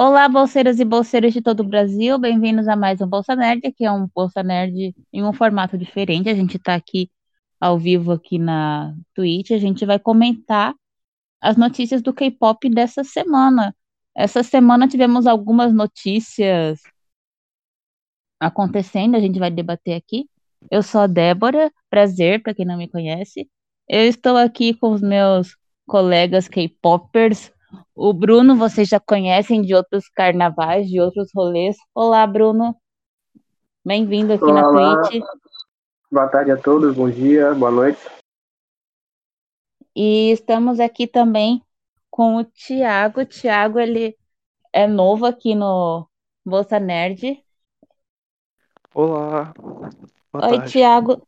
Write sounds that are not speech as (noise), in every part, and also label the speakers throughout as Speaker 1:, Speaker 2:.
Speaker 1: Olá, bolseiras e bolseiros de todo o Brasil, bem-vindos a mais um Bolsa Nerd, que é um Bolsa Nerd em um formato diferente. A gente está aqui ao vivo aqui na Twitch, a gente vai comentar as notícias do K-pop dessa semana. Essa semana tivemos algumas notícias acontecendo, a gente vai debater aqui. Eu sou a Débora, prazer para quem não me conhece. Eu estou aqui com os meus colegas K-popers o Bruno, vocês já conhecem de outros carnavais, de outros rolês. Olá, Bruno. Bem-vindo aqui
Speaker 2: Olá,
Speaker 1: na Twitch.
Speaker 2: Boa tarde a todos, bom dia, boa noite.
Speaker 1: E estamos aqui também com o Tiago. O Tiago, ele é novo aqui no Bolsa Nerd.
Speaker 3: Olá. Boa
Speaker 1: Oi. Tiago.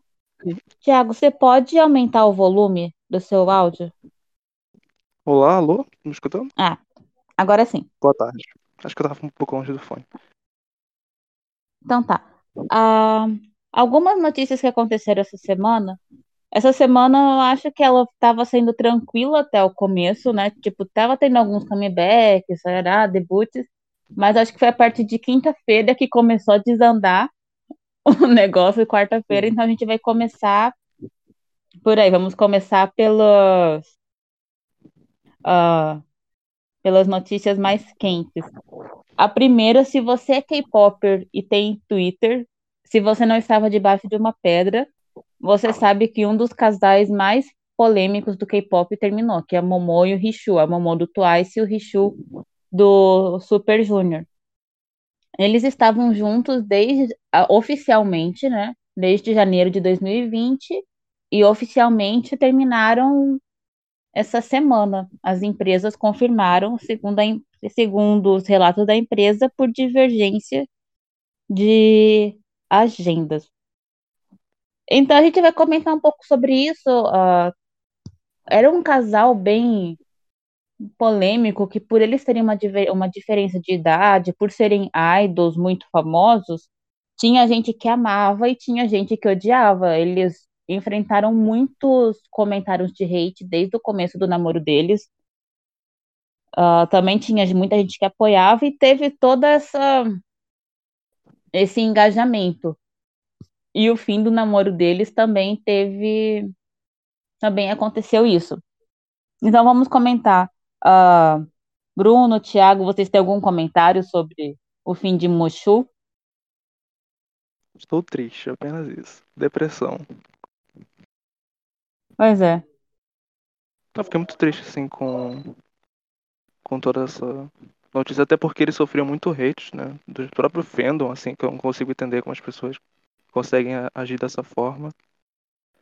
Speaker 1: Tiago, você pode aumentar o volume do seu áudio?
Speaker 3: Olá, alô? Me escutando?
Speaker 1: Ah, agora sim.
Speaker 3: Boa tarde. Acho que eu tava um pouco longe do fone.
Speaker 1: Então tá. Ah, algumas notícias que aconteceram essa semana. Essa semana eu acho que ela estava sendo tranquila até o começo, né? Tipo, tava tendo alguns comebacks, era debuts, mas acho que foi a partir de quinta-feira que começou a desandar (laughs) o negócio, quarta-feira, então a gente vai começar por aí. Vamos começar pelos, ah, pelas notícias mais quentes. A primeira, se você é K-Popper e tem Twitter, se você não estava debaixo de uma pedra, você sabe que um dos casais mais polêmicos do K-pop terminou, que é a Momo e o Rishu, a Momo do Twice e o Rishu do Super Junior. Eles estavam juntos desde ah, oficialmente, né? Desde janeiro de 2020 e oficialmente terminaram essa semana. As empresas confirmaram, segundo, a, segundo os relatos da empresa, por divergência de agendas. Então a gente vai comentar um pouco sobre isso. ah, era um casal bem polêmico que por eles terem uma, uma diferença de idade, por serem idols muito famosos, tinha gente que amava e tinha gente que odiava. Eles enfrentaram muitos comentários de hate desde o começo do namoro deles. Ah, também tinha muita gente que apoiava e teve toda essa esse engajamento. E o fim do namoro deles também teve também aconteceu isso. Então vamos comentar. Ah, Bruno, Thiago, vocês têm algum comentário sobre o fim de Mushu?
Speaker 3: Estou triste, apenas isso. Depressão.
Speaker 1: Pois é.
Speaker 3: Eu fiquei muito triste, assim, com, com toda essa notícia, até porque ele sofreu muito hate, né? Do próprio fandom, assim, que eu não consigo entender como as pessoas conseguem agir dessa forma.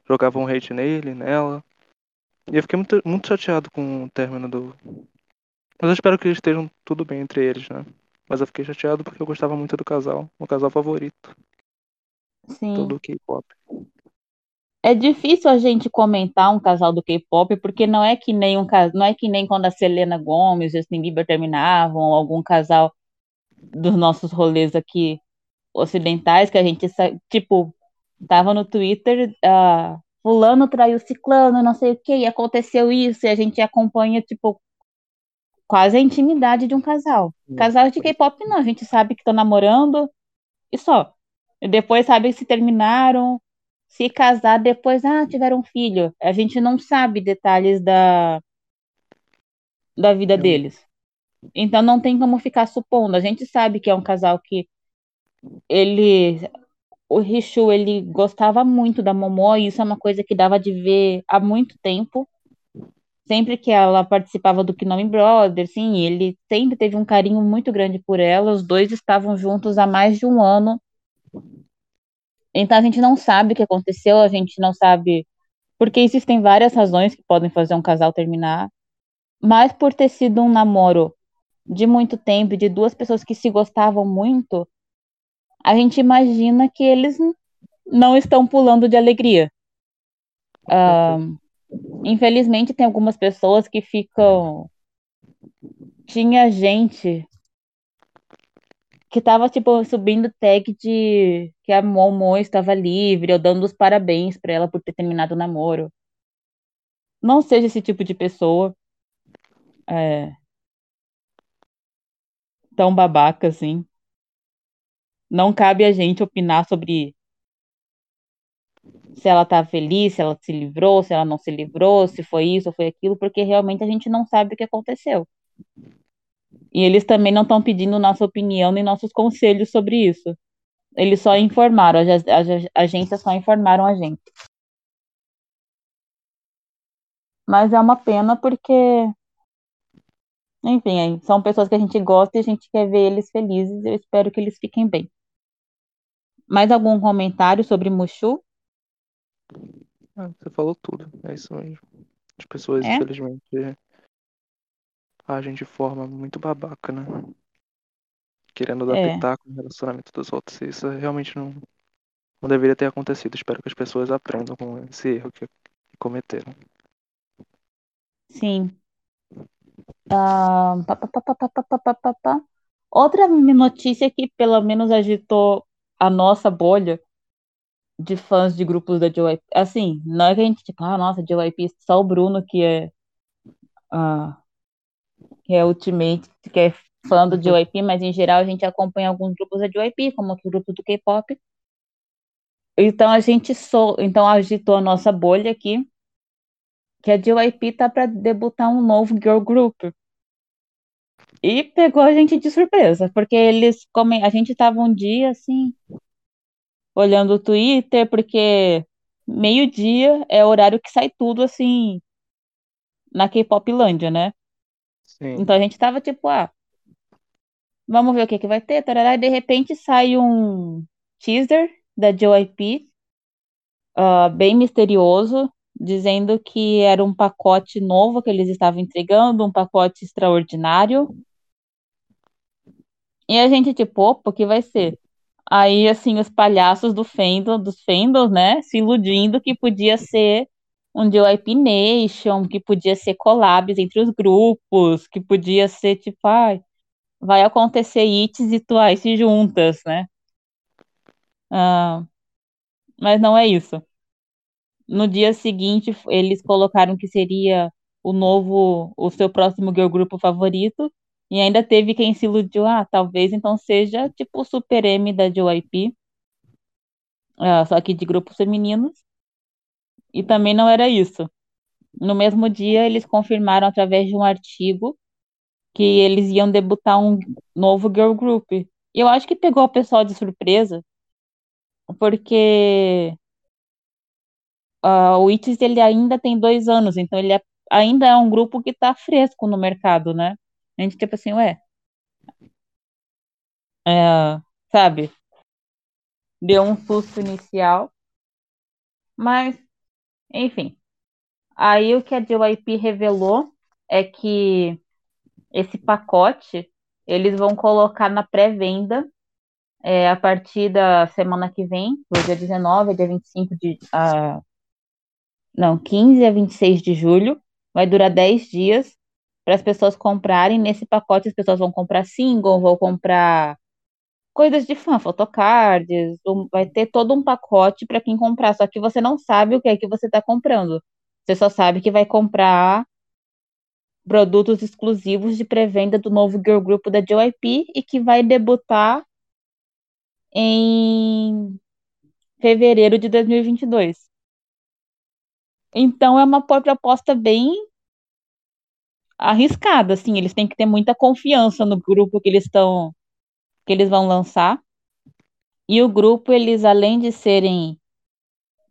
Speaker 3: Jogavam hate nele, nela. E eu fiquei muito, muito chateado com o término do. Mas eu espero que eles estejam tudo bem entre eles, né? Mas eu fiquei chateado porque eu gostava muito do casal, meu casal favorito,
Speaker 1: Sim.
Speaker 3: todo o K-pop.
Speaker 1: É difícil a gente comentar um casal do K-pop porque não é que nem um não é que nem quando a Selena Gomez e o Justin Bieber terminavam, ou algum casal dos nossos rolês aqui ocidentais que a gente tipo tava no Twitter, ah, fulano traiu ciclano, não sei o que, e aconteceu isso, e a gente acompanha tipo quase a intimidade de um casal. Casal de K-pop não, a gente sabe que estão namorando e só. E depois sabe se terminaram, se casar, depois, ah, tiveram um filho. A gente não sabe detalhes da, da vida
Speaker 3: Não.
Speaker 1: deles. Então não tem como ficar supondo. A gente sabe que é um casal que ele. O Rishu, ele gostava muito da Momo, e isso é uma coisa que dava de ver há muito tempo. Sempre que ela participava do Knowing Brothers, sim, ele sempre teve um carinho muito grande por ela. Os dois estavam juntos há mais de um ano. Então a gente não sabe o que aconteceu, a gente não sabe. Porque existem várias razões que podem fazer um casal terminar. Mas por ter sido um namoro de muito tempo, de duas pessoas que se gostavam muito, a gente imagina que eles não estão pulando de alegria. Infelizmente, tem algumas pessoas que ficam. Tinha gente que tava, tipo, subindo tag de que a Momo estava livre, ou dando os parabéns pra ela por ter terminado o namoro. Não seja esse tipo de pessoa. É, tão babaca assim. Não cabe a gente opinar sobre se ela tá feliz, se ela se livrou, se ela não se livrou, se foi isso ou foi aquilo, porque realmente a gente não sabe o que aconteceu. E eles também não estão pedindo nossa opinião nem nossos conselhos sobre isso. Eles só informaram, as, as agências só informaram a gente. Mas é uma pena porque, enfim, são pessoas que a gente gosta e a gente quer ver eles felizes. Eu espero que eles fiquem bem. Mais algum comentário sobre Mushu?
Speaker 3: Ah, você falou tudo, é isso mesmo. As pessoas,
Speaker 1: É?
Speaker 3: infelizmente, agem de forma muito babaca, né? Querendo dar
Speaker 1: é.
Speaker 3: no relacionamento dos outros. Isso realmente não, não deveria ter acontecido. Espero que as pessoas aprendam com esse erro que, que cometeram.
Speaker 1: Sim. Uh, pá, pá, pá, Outra notícia que pelo menos agitou a nossa bolha de fãs de grupos da JYP. Assim, não é que a gente, tipo, ah, nossa, JYP, só o Bruno que é uh, que é Ultimate, que é fã do JYP, mas em geral a gente acompanha alguns grupos da JYP, como o grupo do K-pop. Então a gente só, então agitou a nossa bolha aqui, que a JYP tá para debutar um novo girl group. E pegou a gente de surpresa, porque eles comem, a gente tava um dia assim, olhando o Twitter, porque meio-dia é o horário que sai tudo assim na K-Poplândia, né?
Speaker 3: Sim.
Speaker 1: Então a gente tava tipo, ah, vamos ver o que que vai ter, tarará, e de repente sai um teaser da JYP, ah, bem misterioso, dizendo que era um pacote novo que eles estavam entregando, um pacote extraordinário. E a gente, tipo, opa, o que vai ser? Aí, assim, os palhaços do fandom, dos fandoms, né, se iludindo que podia ser um JYP Nation, que podia ser collabs entre os grupos, que podia ser, tipo, ai, vai acontecer Ites e Twice juntas, né? Ah, mas não é isso. No dia seguinte, eles colocaram que seria o novo, o seu próximo girl grupo favorito, e ainda teve quem se iludiu, ah, talvez então seja tipo o Super M da JYP, ah, só que de grupos femininos. E também não era isso. No mesmo dia, eles confirmaram através de um artigo que eles iam debutar um novo girl group. E eu acho que pegou o pessoal de surpresa, porque ah, o ITZY ele ainda tem dois anos, então ele é- ainda é um grupo que tá fresco no mercado, né? A gente, tipo assim, ué, é, sabe? Deu um susto inicial, mas, enfim. Aí o que a JYP revelou é que esse pacote eles vão colocar na pré-venda é, a partir da semana que vem, do dia 19 a dia 25 de. ah, não, 15 a 26 de julho. Vai durar 10 dias para as pessoas comprarem. Nesse pacote, as pessoas vão comprar single, vão comprar coisas de fã, photocards, um- vai ter todo um pacote para quem comprar. Só que você não sabe o que é que você está comprando. Você só sabe que vai comprar produtos exclusivos de pré-venda do novo girl group da JYP e que vai debutar em fevereiro de 2022. Então é uma proposta bem arriscada, assim, eles têm que ter muita confiança no grupo que eles estão que eles vão lançar. E o grupo, eles além de serem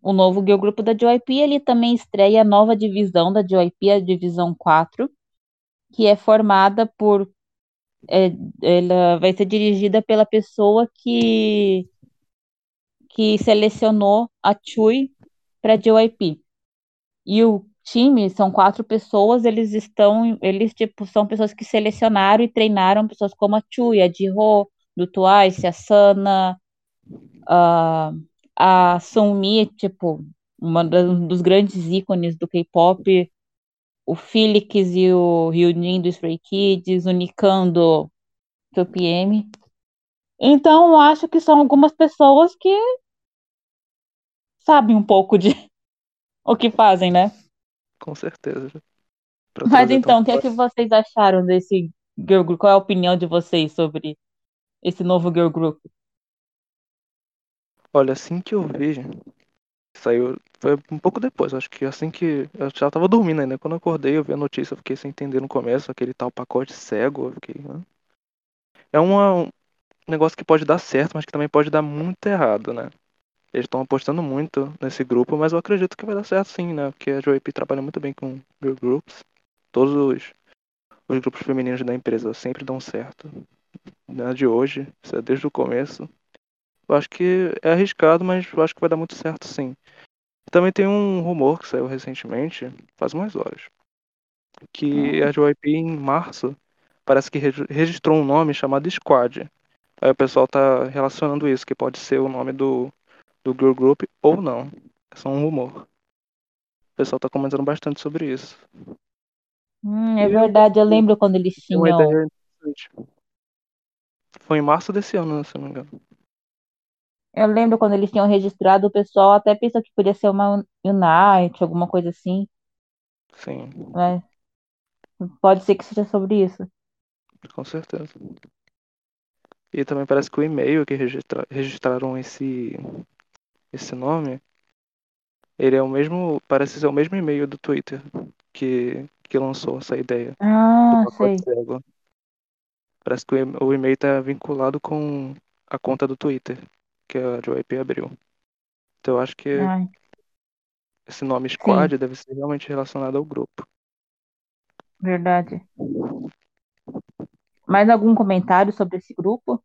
Speaker 1: o novo girl group da JYP, ele também estreia a nova divisão da JYP, a divisão 4, que é formada por é, ela vai ser dirigida pela pessoa que que selecionou a Chui para JYP. E o time são quatro pessoas, eles estão, eles tipo são pessoas que selecionaram e treinaram pessoas como a Chui, a Jihyo, do Twice, a Sana, a, a Sunmi, tipo, uma um dos grandes ícones do K-pop, o Felix e o Hyunjin do Stray Kids, o Nikan do 2PM. Então, acho que são algumas pessoas que sabem um pouco de (laughs) o que fazem, né?
Speaker 3: Com certeza.
Speaker 1: Mas então, o que é que vocês acharam desse girl group? Qual é a opinião de vocês sobre esse novo girl group?
Speaker 3: Olha, assim que eu vi, saiu. Foi um pouco depois, acho que assim que. Eu já tava dormindo ainda. Quando eu acordei, eu vi a notícia, eu fiquei sem entender no começo, aquele tal pacote cego. Eu fiquei. Hã? É uma, um negócio que pode dar certo, mas que também pode dar muito errado, né? Eles estão apostando muito nesse grupo, mas eu acredito que vai dar certo sim, né? Porque a JP trabalha muito bem com girl groups. Todos os, os grupos femininos da empresa sempre dão certo. Não é de hoje, é desde o começo. Eu acho que é arriscado, mas eu acho que vai dar muito certo sim. Também tem um rumor que saiu recentemente, faz umas horas, que a JYP em março parece que registrou um nome chamado Squad. Aí o pessoal tá relacionando isso, que pode ser o nome do, do girl group ou não. É só um rumor. O pessoal tá comentando bastante sobre isso.
Speaker 1: Hum, é verdade, eu lembro quando eles tinham.
Speaker 3: Uma ideia interessante. Foi em março desse ano, se não me engano.
Speaker 1: Eu lembro quando eles tinham registrado, o pessoal até pensou que podia ser uma Unite, alguma coisa assim.
Speaker 3: Sim,
Speaker 1: Mas pode ser que seja sobre isso.
Speaker 3: com certeza. E também parece que o e-mail que registra- registraram esse, esse nome, ele é o mesmo, parece ser o mesmo e-mail do Twitter que, que lançou essa ideia
Speaker 1: Ah, sei.
Speaker 3: cego. Parece que o e-mail está vinculado com a conta do Twitter que a JYP abriu. Então eu acho que
Speaker 1: Ai,
Speaker 3: esse nome Squad
Speaker 1: sim,
Speaker 3: deve ser realmente relacionado ao grupo.
Speaker 1: verdade. Mais algum comentário sobre esse grupo?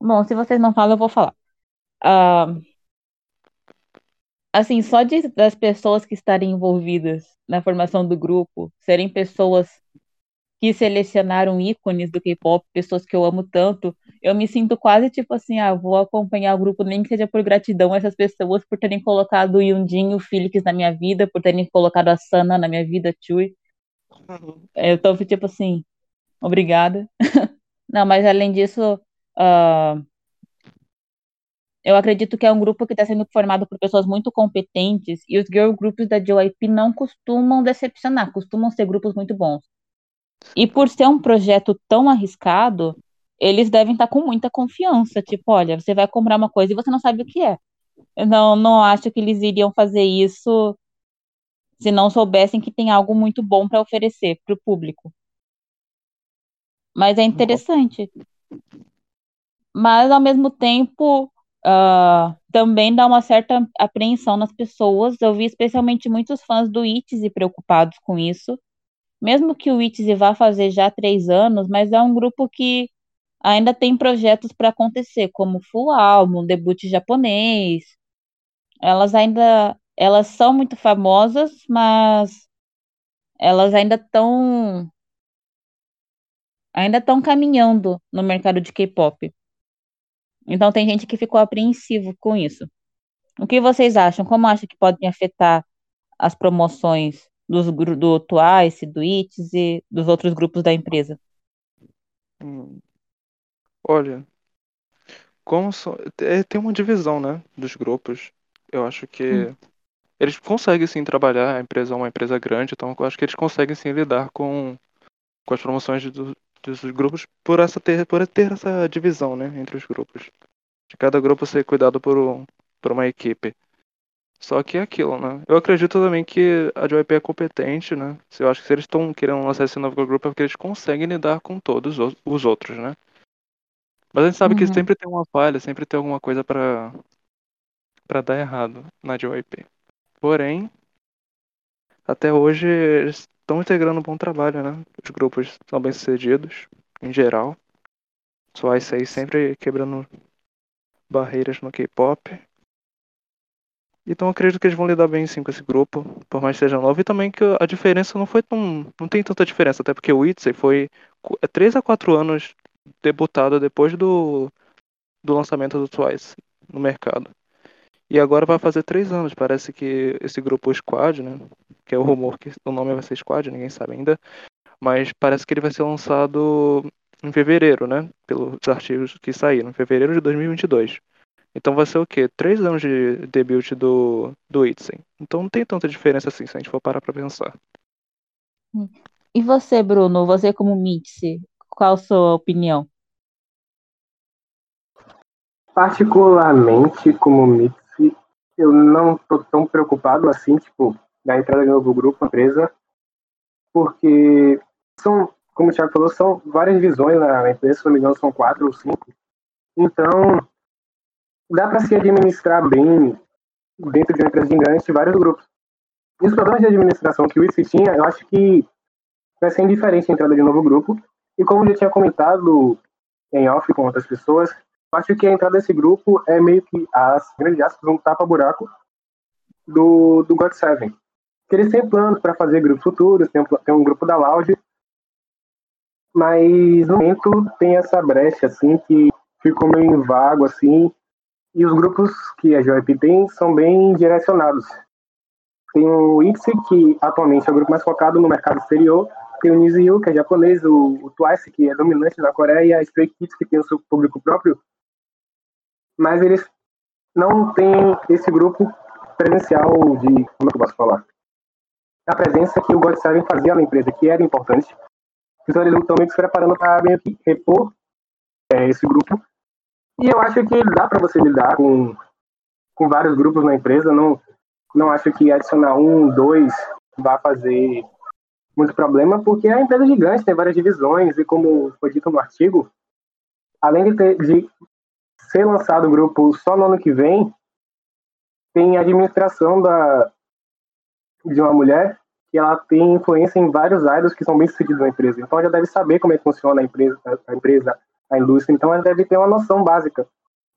Speaker 1: Bom, se vocês não falam, eu vou falar. Ah, assim, só de, das pessoas que estarem envolvidas na formação do grupo serem pessoas que selecionaram ícones do K-pop, pessoas que eu amo tanto, eu me sinto quase tipo assim, ah, vou acompanhar o grupo, nem que seja por gratidão a essas pessoas por terem colocado o Yundin e o Felix na minha vida, por terem colocado a Sana na minha vida, a Chui. Eu tô tipo assim, obrigada. (laughs) Não, mas além disso, ah, eu acredito que é um grupo que está sendo formado por pessoas muito competentes e os girl groups da JYP não costumam decepcionar, costumam ser grupos muito bons. E por ser um projeto tão arriscado, eles devem estar com muita confiança. Tipo, olha, você vai comprar uma coisa e você não sabe o que é. Eu não, não acho que eles iriam fazer isso se não soubessem que tem algo muito bom para oferecer para o público. Mas é interessante. Mas, ao mesmo tempo, ah, também dá uma certa apreensão nas pessoas. Eu vi especialmente muitos fãs do ITZY preocupados com isso. Mesmo que o ITZY vá fazer já três anos, mas é um grupo que ainda tem projetos para acontecer, como Full Album, debut japonês. Elas ainda, elas são muito famosas, mas elas ainda estão ainda estão caminhando no mercado de K-pop. Então tem gente que ficou apreensivo com isso. O que vocês acham? Como acham que podem afetar as promoções dos, do Twice, do ITZY e dos outros grupos da empresa?
Speaker 3: Hum, Olha, como só- é, tem uma divisão, né, dos grupos. Eu acho que
Speaker 1: Hum.
Speaker 3: eles conseguem sim trabalhar, a empresa é uma empresa grande, então eu acho que eles conseguem sim lidar com, com as promoções do- dos grupos por essa ter, por ter essa divisão, né, entre os grupos. De cada grupo ser cuidado por, por uma equipe. Só que é aquilo, né? Eu acredito também que a JYP é competente, né? Eu acho que se eles estão querendo lançar esse novo grupo é porque eles conseguem lidar com todos os os outros, né? Mas a gente sabe que
Speaker 1: Uhum.
Speaker 3: sempre tem uma falha, sempre tem alguma coisa pra, pra dar errado na JYP. Porém, até hoje eles estão integrando um bom trabalho, né? Os grupos são bem sucedidos, em geral. Twice aí sempre quebrando barreiras no K-pop. Então eu acredito que eles vão lidar bem sim com esse grupo, por mais que seja novo, e também que a diferença não foi tão. não tem tanta diferença, até porque o ITZY foi 3 a 4 anos debutado depois do, do lançamento do Twice no mercado. E agora vai fazer 3 anos, parece que esse grupo Squad, né? Que é o rumor que o nome vai ser Squad, ninguém sabe ainda. Mas parece que ele vai ser lançado em fevereiro, né? Pelos artigos que saíram, em fevereiro de 2022. Então vai ser o quê? Três anos de debut do, do Itzen. Então não tem tanta diferença assim, se a gente for parar pra pensar.
Speaker 1: E você, Bruno, você como Mitzi, qual a sua opinião?
Speaker 2: Particularmente, como Mitzi, eu não tô tão preocupado assim, tipo, da entrada de novo grupo, empresa, porque são, como o Thiago falou, são várias visões na empresa, se não me engano, são quatro ou cinco. Então, dá para se administrar bem dentro de uma empresa gigante vários grupos. E os problemas de administração que o IFE tinha, eu acho que vai ser indiferente a entrada de novo grupo. E como eu já tinha comentado em off com outras pessoas, eu acho que a entrada desse grupo é meio que as grandes aspas, um tapa-buraco do, do God Seven. Eles têm planos para fazer grupos futuros, tem um, tem um grupo da Loud, mas no momento tem essa brecha assim que ficou meio vago assim e os grupos que a JYP tem são bem direcionados. Tem o ITZY, que atualmente é o grupo mais focado no mercado exterior, tem o Niziu, que é japonês, o, o Twice, que é dominante na Coreia, e a Stray Kids, que tem o seu público próprio, mas eles não têm esse grupo presencial de, como é que eu posso falar? A presença que o God Seven fazia na empresa, que era importante. Então eles estão meio que se preparando para repor é, esse grupo e eu acho que dá para você lidar com, com vários grupos na empresa. Não, não acho que adicionar um, dois vai fazer muito problema, porque a empresa é gigante, tem várias divisões, e como foi dito no artigo, além de, ter, de ser lançado o grupo só no ano que vem, tem a administração da, de uma mulher que ela tem influência em vários idols que são bem sucedidos na empresa. Então ela já deve saber como é que funciona a empresa, a empresa a indústria, então ela deve ter uma noção básica,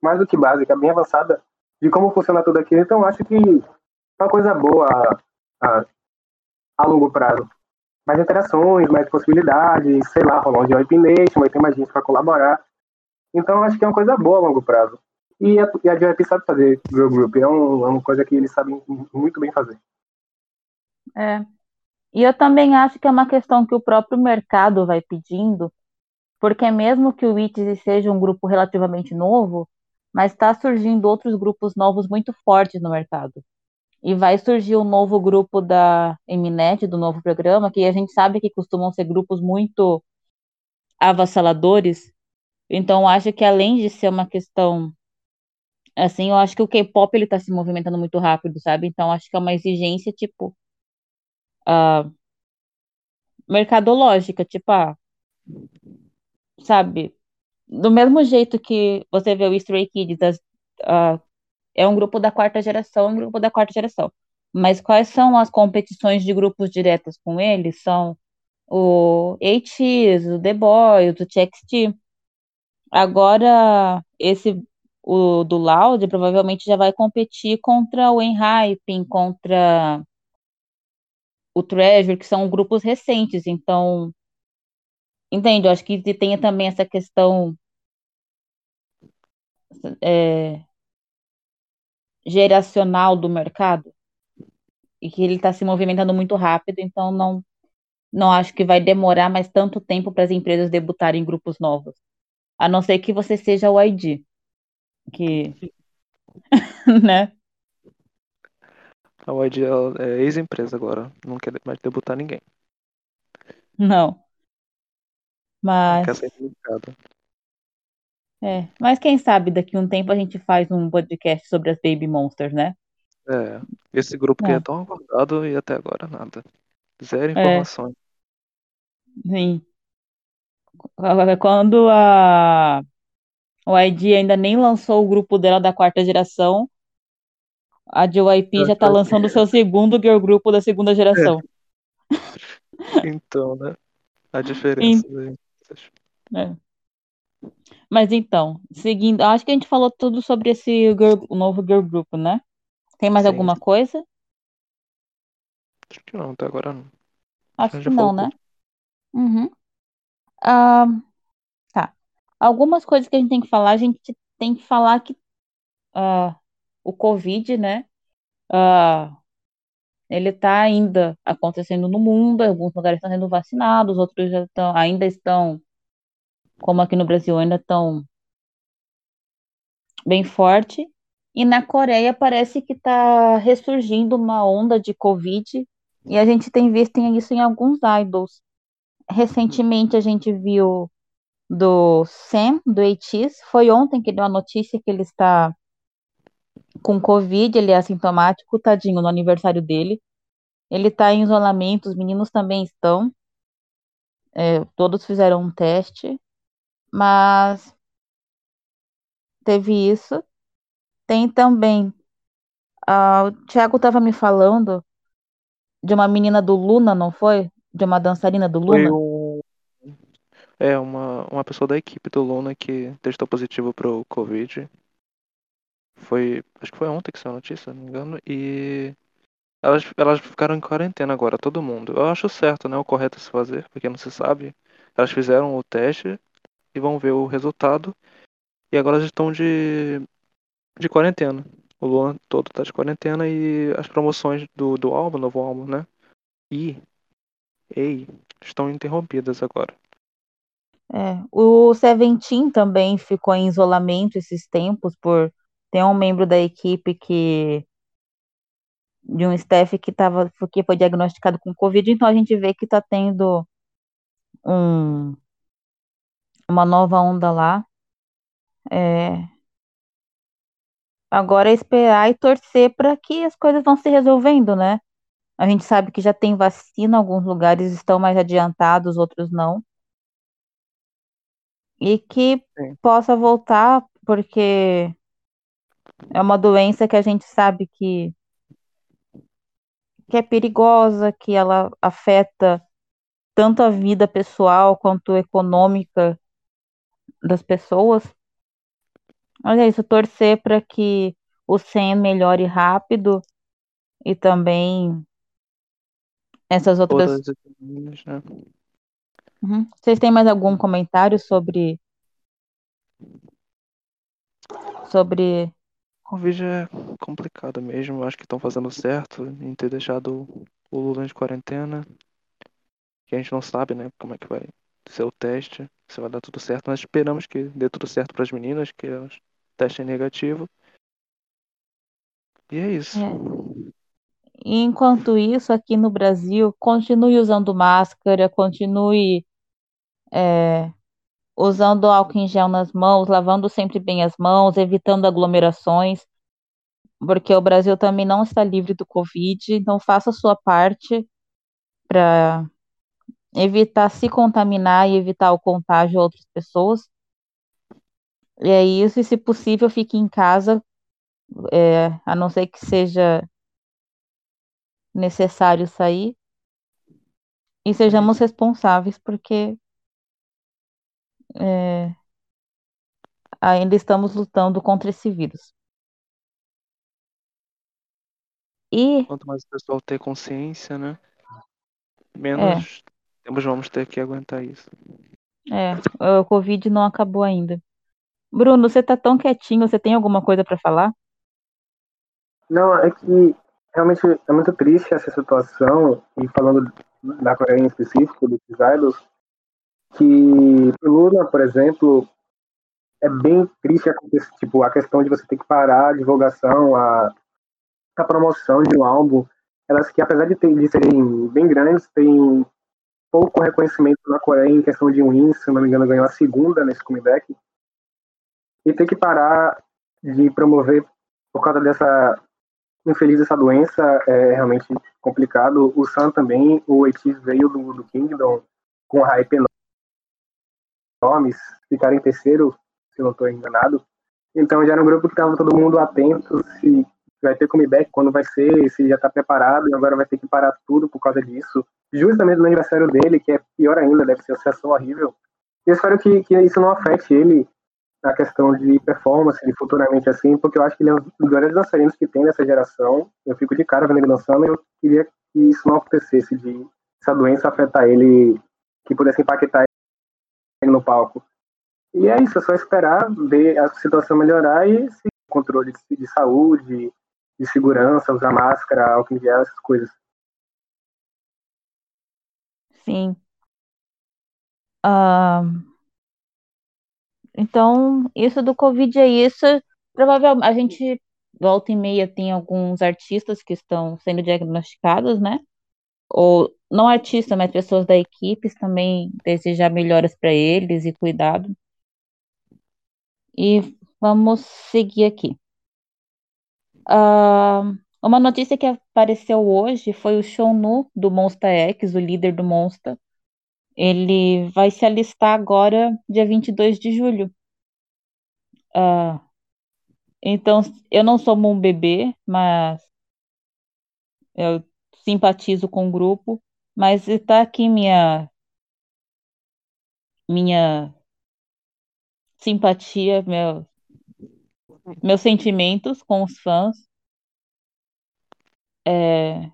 Speaker 2: mais do que básica, bem avançada, de como funciona tudo aquilo. Então, acho que é uma coisa boa a, a, a longo prazo. Mais interações, mais possibilidades, sei lá, rolar um Joy Nation, vai ter mais gente para colaborar. Então, acho que é uma coisa boa a longo prazo. E a, e a JYP sabe fazer Girl Group, é, um, é uma coisa que eles sabem muito bem fazer.
Speaker 1: É. E eu também acho que é uma questão que o próprio mercado vai pedindo, porque mesmo que o ITZY seja um grupo relativamente novo, mas está surgindo outros grupos novos muito fortes no mercado. E vai surgir um novo grupo da Eminet, do novo programa, que a gente sabe que costumam ser grupos muito avassaladores. Então, acho que além de ser uma questão assim, eu acho que o K-pop ele tá se movimentando muito rápido, sabe? Então, acho que é uma exigência tipo uh, mercadológica, tipo, ah, sabe? Do mesmo jeito que você vê o Stray Kids, das, uh, é um grupo da quarta geração, um grupo da quarta geração. Mas quais são as competições de grupos diretas com eles? São o AX, o The Boys, o TXT. Agora, esse o do Loud provavelmente já vai competir contra o Enhypen, contra o Treasure, que são grupos recentes. Então, Entende? Eu acho que tem também essa questão é, geracional do mercado e que ele está se movimentando muito rápido, então não, não acho que vai demorar mais tanto tempo para as empresas debutarem em grupos novos. A não ser que você seja o ID, que, (laughs) né?
Speaker 3: A YG é ex-empresa agora, não quer mais debutar ninguém.
Speaker 1: Não. Mas. É, mas quem sabe daqui a um tempo a gente faz um podcast sobre as Baby Monsters, né?
Speaker 3: É, esse grupo que é, é tão aguardado e até agora nada. Zero é. informações.
Speaker 1: É, sim. Quando a o ID ainda nem lançou o grupo dela da quarta geração, a JYP já tá lançando o seu segundo girl grupo da segunda geração.
Speaker 3: É. (laughs) Então, né? A diferença.
Speaker 1: É. Mas então, seguindo, acho que a gente falou tudo sobre esse girl, o novo girl group, né? Tem mais Sim. alguma coisa?
Speaker 3: Acho que não, até agora não.
Speaker 1: Acho que não, né? Uhum. Ah, tá. Algumas coisas que a gente tem que falar, a gente tem que falar que uh, o Covid, né? Uh, ele está ainda acontecendo no mundo, alguns lugares estão sendo vacinados, outros já ainda estão, como aqui no Brasil, ainda estão bem forte. E na Coreia parece que está ressurgindo uma onda de Covid E a gente tem visto isso em alguns idols. Recentemente a gente viu do Sam, do ATEEZ. Foi ontem que deu a notícia que ele está com Covid, ele é assintomático, tadinho, no aniversário dele. Ele está em isolamento, os meninos também estão. É, todos fizeram um teste, mas teve isso. Tem também. Uh, o Thiago estava me falando de uma menina do Luna, não foi? De uma dançarina do Luna?
Speaker 3: Um... É, uma, uma pessoa da equipe do Luna que testou positivo pro Covid. Foi. Acho que foi ontem que saiu a notícia, não me engano. E elas, elas ficaram em quarentena agora, todo mundo. Eu acho certo, né? O correto se fazer, porque não se sabe. Elas fizeram o teste e vão ver o resultado. E agora elas estão de, de quarentena. O Luan todo tá de quarentena e as promoções do, do álbum, novo álbum, né? E. Ei, estão interrompidas agora.
Speaker 1: É, o Seventeen também ficou em isolamento esses tempos por ter um membro da equipe que de um staff que tava, que foi diagnosticado com Covid, então a gente vê que está tendo um, uma nova onda lá. É, agora é esperar e torcer para que as coisas vão se resolvendo, né? A gente sabe que já tem vacina, alguns lugares estão mais adiantados, outros não. E que Sim. possa voltar, porque é uma doença que a gente sabe que que é perigosa, que ela afeta tanto a vida pessoal quanto econômica das pessoas. Olha isso, torcer para que o SEM melhore rápido e também essas outras. né? uhum. Vocês têm mais algum comentário sobre sobre
Speaker 3: Covid é complicado mesmo. Acho que estão fazendo certo em ter deixado o Lula de quarentena. Que a gente não sabe, né, como é que vai ser o teste, se vai dar tudo certo. Mas esperamos que dê tudo certo para as meninas, que o teste é negativo. E é isso. É.
Speaker 1: Enquanto isso, aqui no Brasil, continue usando máscara, continue é, usando álcool em gel nas mãos, lavando sempre bem as mãos, evitando aglomerações, porque o Brasil também não está livre do Covid, então faça a sua parte para evitar se contaminar e evitar o contágio a outras pessoas. E é isso, e se possível, fique em casa, é, a não ser que seja necessário sair. E sejamos responsáveis, porque é, ainda estamos lutando contra esse vírus. E
Speaker 3: Quanto mais o pessoal ter consciência, né? Menos temos vamos ter que aguentar isso.
Speaker 1: é, o Covid não acabou ainda. Bruno, você tá tão quietinho, você tem alguma coisa para falar?
Speaker 2: Não, é que realmente é muito triste essa situação, e falando da Coreia em específico, dos idols, que o Lula, por exemplo, é bem triste tipo, a questão de você ter que parar a divulgação, a, a promoção de um álbum, elas que apesar de, ter, de serem bem grandes, têm pouco reconhecimento na Coreia em questão de wins, se não me engano, ganhou a segunda nesse comeback. E ter que parar de promover por causa dessa infeliz essa doença é realmente complicado. O Sam também, o Etis veio do, do Kingdom com hype nomes, ficaram em terceiro, se não estou enganado. Então já era um grupo que estava todo mundo atento se vai ter comeback, quando vai ser, se já está preparado e agora vai ter que parar tudo por causa disso. Justamente no aniversário dele, que é pior ainda, deve ser uma situação horrível. Eu espero que, que isso não afete ele na questão de performance, de futuramente assim, porque eu acho que ele é um dos grandes dançarinos que tem nessa geração. Eu fico de cara vendo ele dançando e eu queria que isso não acontecesse, de essa doença afetar ele, que pudesse impactar no palco. E é isso, é só esperar ver a situação melhorar e se controle de, de saúde, de segurança, usar máscara, álcool em gel, essas coisas.
Speaker 1: Sim. Uh, então, isso do Covid é isso. Provavelmente a gente volta e meia tem alguns artistas que estão sendo diagnosticados, né? Ou não artistas, mas pessoas da equipe também desejar melhoras para eles e cuidado. E vamos seguir aqui. Uh, uma notícia que apareceu hoje foi o Shonu do Monsta X, o líder do Monsta. Ele vai se alistar agora, dia 22 de julho. Uh, então, eu não sou um bebê, mas eu simpatizo com o grupo, mas está aqui minha minha simpatia, meu, meus sentimentos com os fãs. É,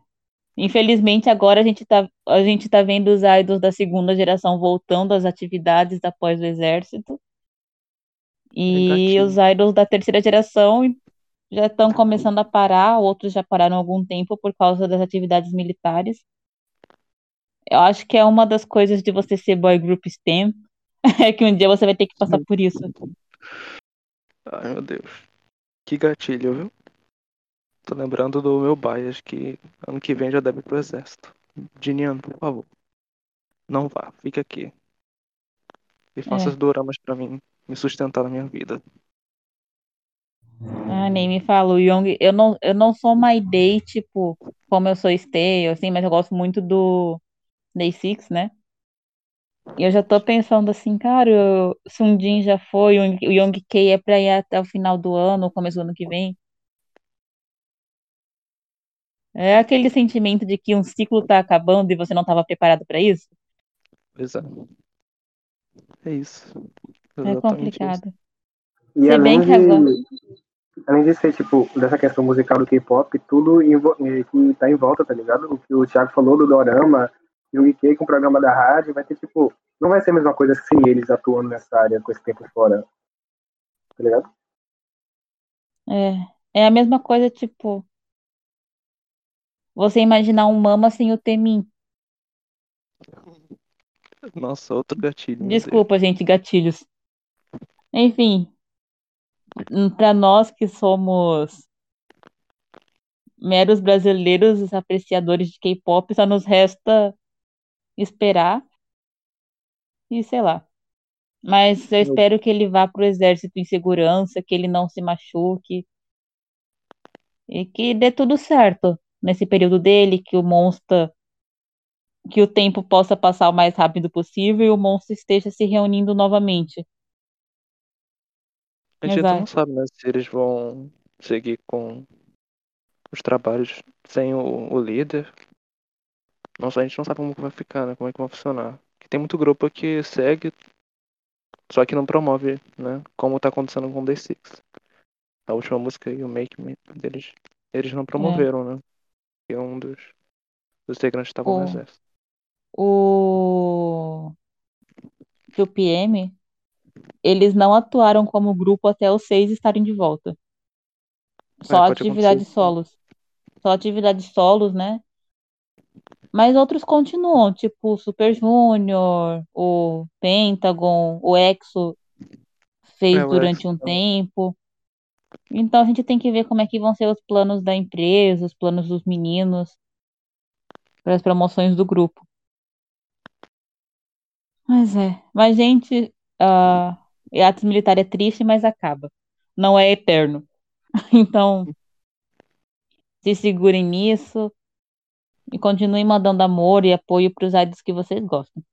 Speaker 1: infelizmente agora a gente está a gente tá vendo os idols da segunda geração voltando às atividades após o exército. E os idols da terceira geração já estão começando a parar, outros já pararam há algum tempo por causa das atividades militares. Eu acho que é uma das coisas de você ser boy group STEM, (laughs) é que um dia você vai ter que passar por isso.
Speaker 3: Ai, meu Deus. Que gatilho, viu? Tô lembrando do meu bias que ano que vem já deve ir pro exército. Diniano, por favor. Não vá, fique aqui. E faça é. os doramas pra mim me sustentar na minha vida.
Speaker 1: Ah, nem me fala, o Young, eu não, eu não sou my day, tipo, como eu sou stay, assim, mas eu gosto muito do Day Six, né? E eu já tô pensando assim, cara, o Sundin já foi, o Young K é pra ir até o final do ano, começo do ano que vem. É aquele sentimento de que um ciclo tá acabando e você não estava preparado para isso?
Speaker 3: Pois é. É isso.
Speaker 1: É complicado. Isso.
Speaker 2: E Se bem que agora... além de ser, tipo, dessa questão musical do K-pop, tudo eh, que tá em volta, tá ligado? O que o Thiago falou do Dorama, e o IK com o programa da rádio, vai ter, tipo, não vai ser a mesma coisa sem eles atuando nessa área com esse tempo fora. Tá ligado?
Speaker 1: É. É a mesma coisa, tipo. Você imaginar um mama sem o Temin.
Speaker 3: Nossa, outro gatilho.
Speaker 1: Desculpa, gente, gatilhos. Enfim, para nós que somos meros brasileiros apreciadores de K-pop, só nos resta esperar e sei lá. Mas eu espero que ele vá pro exército em segurança, que ele não se machuque e que dê tudo certo nesse período dele, que o monstro que o tempo possa passar o mais rápido possível e o monstro esteja se reunindo novamente.
Speaker 3: A gente ainda não sabe, né, se eles vão seguir com os trabalhos sem o, o líder. Nossa, a gente não sabe como vai ficar, né? Como é que vai funcionar. Porque tem muito grupo que segue, só que não promove, né? Como tá acontecendo com o The Six. A última música e o Make Me deles, eles não promoveram, é. né? Que um dos, dos integrantes estava no exército.
Speaker 1: O. O PM eles não atuaram como grupo até os seis estarem de volta. Só é, atividades solos. Só atividades solos, né? Mas outros continuam, tipo o Super Junior, o Pentagon, o Exo fez é, durante um tempo. Então a gente tem que ver como é que vão ser os planos da empresa, os planos dos meninos para as promoções do grupo. Mas é. Mas, gente, uh, e atos militar é triste, mas acaba. Não é eterno. (laughs) Então, se segurem nisso e continuem mandando amor e apoio para os idols que vocês gostam.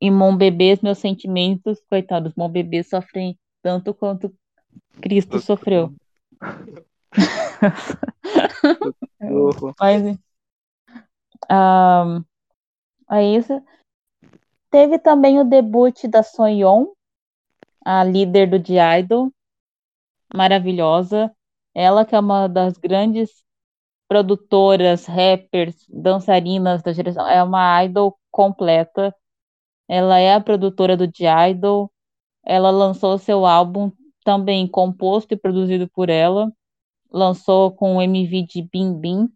Speaker 1: E Mon Bebês, meus sentimentos, coitados, Mon Bebês sofrem tanto quanto Cristo sofreu. (laughs) Mas, um, é isso. Teve também o debut da Sonyeon, a líder do The Idol, maravilhosa. Ela que é uma das grandes produtoras, rappers, dançarinas da geração, é uma idol completa. Ela é a produtora do The Idol. Ela lançou seu álbum também composto e produzido por ela. Lançou com o MV de Bim Bim,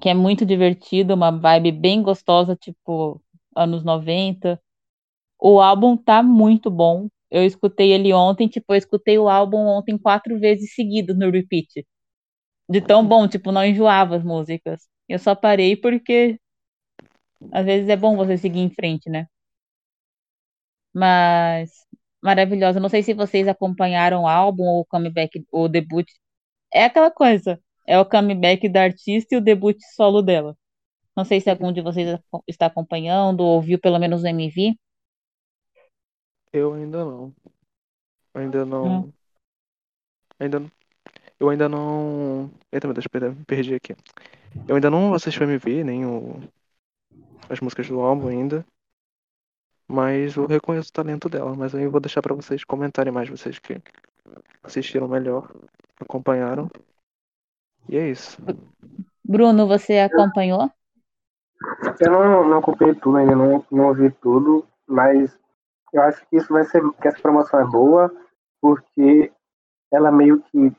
Speaker 1: que é muito divertido, uma vibe bem gostosa, tipo anos 90. O álbum tá muito bom. Eu escutei ele ontem, tipo, eu escutei o álbum ontem quatro vezes seguido no repeat. De tão bom, tipo, não enjoava as músicas. Eu só parei porque às vezes é bom você seguir em frente, né? Mas maravilhosa. Não sei se vocês acompanharam o álbum ou o comeback, ou o debut. É aquela coisa. É o comeback da artista e o debut solo dela. Não sei se algum de vocês está acompanhando ou ouviu pelo menos o MV.
Speaker 3: Eu ainda não. Ainda não. Hum. Ainda não. Eu ainda não. Eita, meu Deus, me perdi aqui. Eu ainda não assisti o MV, nem o... as músicas do álbum ainda. Mas eu reconheço o talento dela. Mas eu vou deixar para vocês comentarem mais, vocês que assistiram melhor, acompanharam. E é isso.
Speaker 1: Bruno, você acompanhou?
Speaker 2: Eu não, não acompanhei tudo ainda, não, não ouvi tudo, mas eu acho que isso vai ser, que essa promoção é boa, porque ela meio que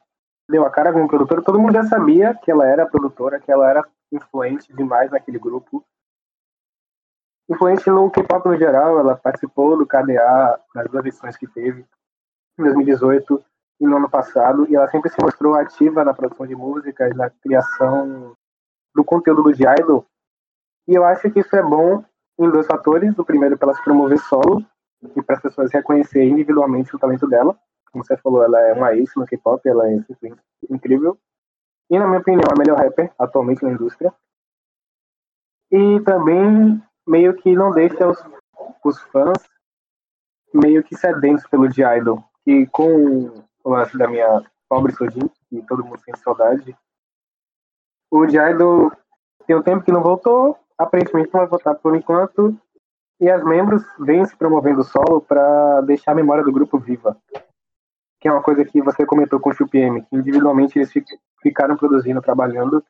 Speaker 2: deu a cara como produtora. Todo mundo já sabia que ela era produtora, que ela era influente demais naquele grupo. Influente no K-pop no geral, ela participou do KDA nas duas edições que teve, em 2018 e no ano passado, e ela sempre se mostrou ativa na produção de músicas, na criação do conteúdo do Idol. E eu acho que isso é bom em dois fatores. O primeiro, para ela se promover solo e para as pessoas reconhecerem individualmente o talento dela. Como você falou, ela é uma ace no K-pop, ela é incrível. E, na minha opinião, a melhor rapper atualmente na indústria. E também meio que não deixa os, os fãs meio que sedentos pelo de Idol. Que com o lance da minha pobre Sojin, que todo mundo tem saudade, o de Idol tem um tempo que não voltou, aparentemente não vai voltar por enquanto, e as membros vêm se promovendo solo para deixar a memória do grupo viva. Que é uma coisa que você comentou com o XuPM, que individualmente eles ficaram produzindo, trabalhando.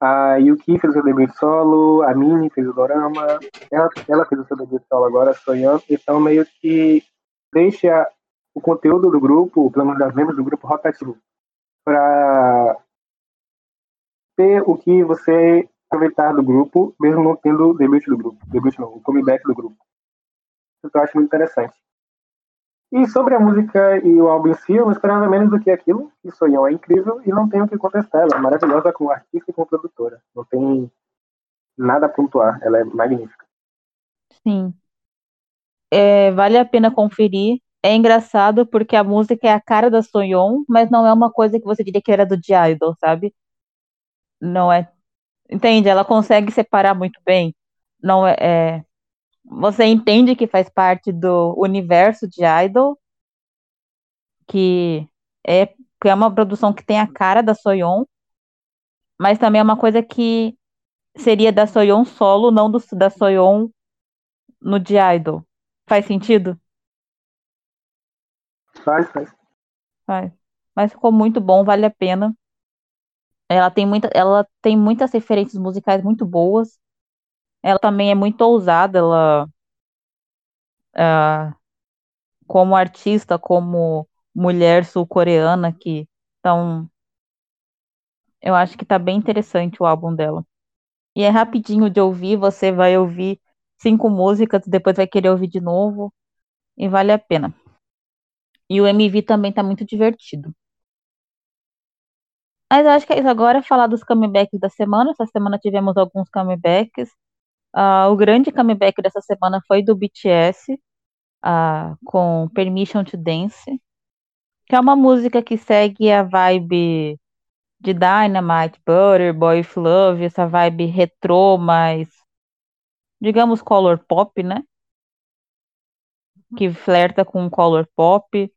Speaker 2: A Yuki fez o seu debut solo, a Mini fez o Dorama, ela, ela fez o seu debut solo agora, sonhando, então meio que deixa o conteúdo do grupo, pelo menos das membros do grupo rotativo, para ter o que você aproveitar do grupo, mesmo não tendo o debut do grupo. Debut não, o comeback do grupo. Isso eu acho muito interessante. E sobre a música e o álbum em si, eu não esperava menos do que aquilo. Que Sonhão é incrível e não tenho o que contestar. Ela é maravilhosa como artista e como produtora. Não tem nada a pontuar. Ela é magnífica.
Speaker 1: Sim. É, vale a pena conferir. É engraçado porque a música é a cara da Sonhon, mas não é uma coisa que você diria que era do The Idol, sabe? Não é Entende? Ela consegue separar muito bem. Não é, é, você entende que faz parte do universo de Idol, que é, que é uma produção que tem a cara da Soyeon, mas também é uma coisa que seria da Soyeon solo, não do, da Soyeon no de Idol. Faz sentido?
Speaker 2: Faz, faz.
Speaker 1: Faz. Mas ficou muito bom, vale a pena. Ela tem, muita, ela tem muitas referências musicais muito boas. Ela também é muito ousada, ela uh, como artista, como mulher sul-coreana que então eu acho que tá bem interessante o álbum dela. E é rapidinho de ouvir, você vai ouvir cinco músicas, depois vai querer ouvir de novo e vale a pena. E o MV também tá muito divertido. Mas eu acho que é isso. Agora falar dos comebacks da semana. Essa semana tivemos alguns comebacks. Uh, o grande comeback dessa semana foi do BTS, uh, ah, com Permission to Dance, que é uma música que segue a vibe de Dynamite, Butter, Boy Love, essa vibe retrô, mas digamos color pop, né? Que flerta com color pop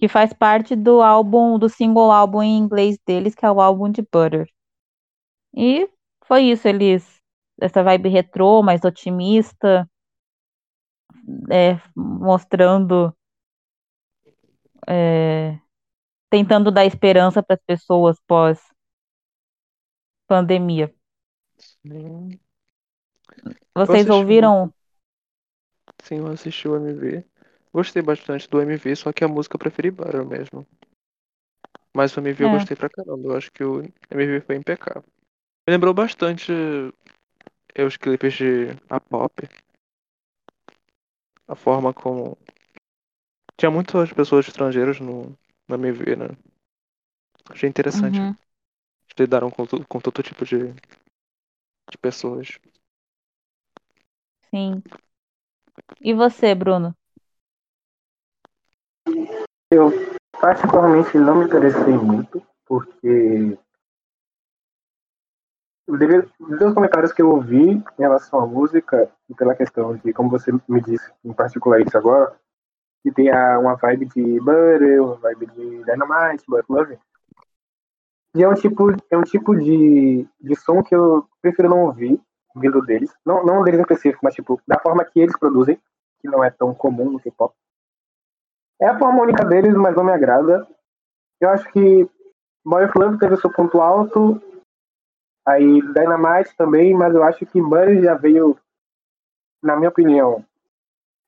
Speaker 1: que faz parte do álbum, do single álbum em inglês deles, que é o álbum de Butter. E foi isso, eles essa vibe retrô, mais otimista, é, mostrando, é, tentando dar esperança para as pessoas pós pandemia. Vocês ouviram?
Speaker 3: Sim, eu assisti o MV. Gostei bastante do MV, só que a música eu preferi Butter mesmo. Mas o MV eu é. gostei pra caramba. Eu acho que o MV foi impecável. Me lembrou bastante eh, os clipes de a pop. A forma como. Tinha muitas pessoas estrangeiras no, no MV, né? Achei interessante. Uhum. lidaram com, com todo tipo de, de pessoas.
Speaker 1: Sim. E você, Bruno?
Speaker 2: Eu particularmente não me interessei muito, porque dos comentários que eu ouvi em relação à música, e pela questão de, como você me disse, em particular isso agora, que tem a, uma vibe de Butter, uma vibe de Dynamite, But Love. E é um tipo, é um tipo de, de som que eu prefiro não ouvir vindo deles. Não, não deles em específico, mas tipo, da forma que eles produzem, que não é tão comum no K-pop. É a forma deles, mas não me agrada. Eu acho que Boy of Love teve seu ponto alto, aí Dynamite também, mas eu acho que Buddy já veio, na minha opinião,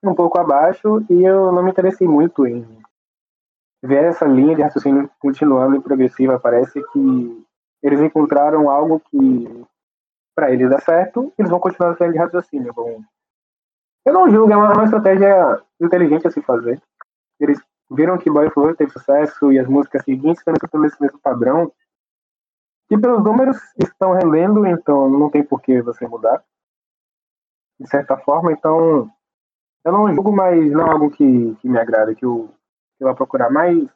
Speaker 2: um pouco abaixo e eu não me interessei muito em ver essa linha de raciocínio continuando em progressiva. Parece que eles encontraram algo que para eles dá certo, eles vão continuar essa linha de raciocínio. Bom, eu não julgo, é uma, uma estratégia inteligente a se fazer. Eles viram que Boy Flow teve sucesso e as músicas seguintes estão seguindo esse mesmo padrão. E pelos números estão rendendo, então não tem por que você mudar. De certa forma, então eu não julgo, mas não é algo que, que me agrada, que eu, que eu vou procurar, mas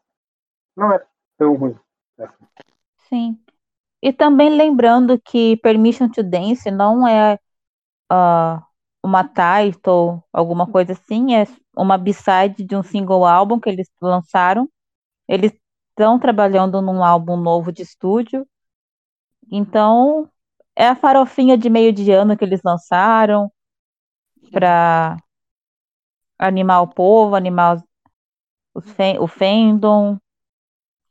Speaker 2: não é tão ruim. assim.
Speaker 1: Sim. E também lembrando que Permission to Dance não é ah, uma title, alguma coisa assim, é uma B-side de um single álbum que eles lançaram. Eles estão trabalhando num álbum novo de estúdio. Então, é a farofinha de meio de ano que eles lançaram para animar o povo, animar os, o fandom.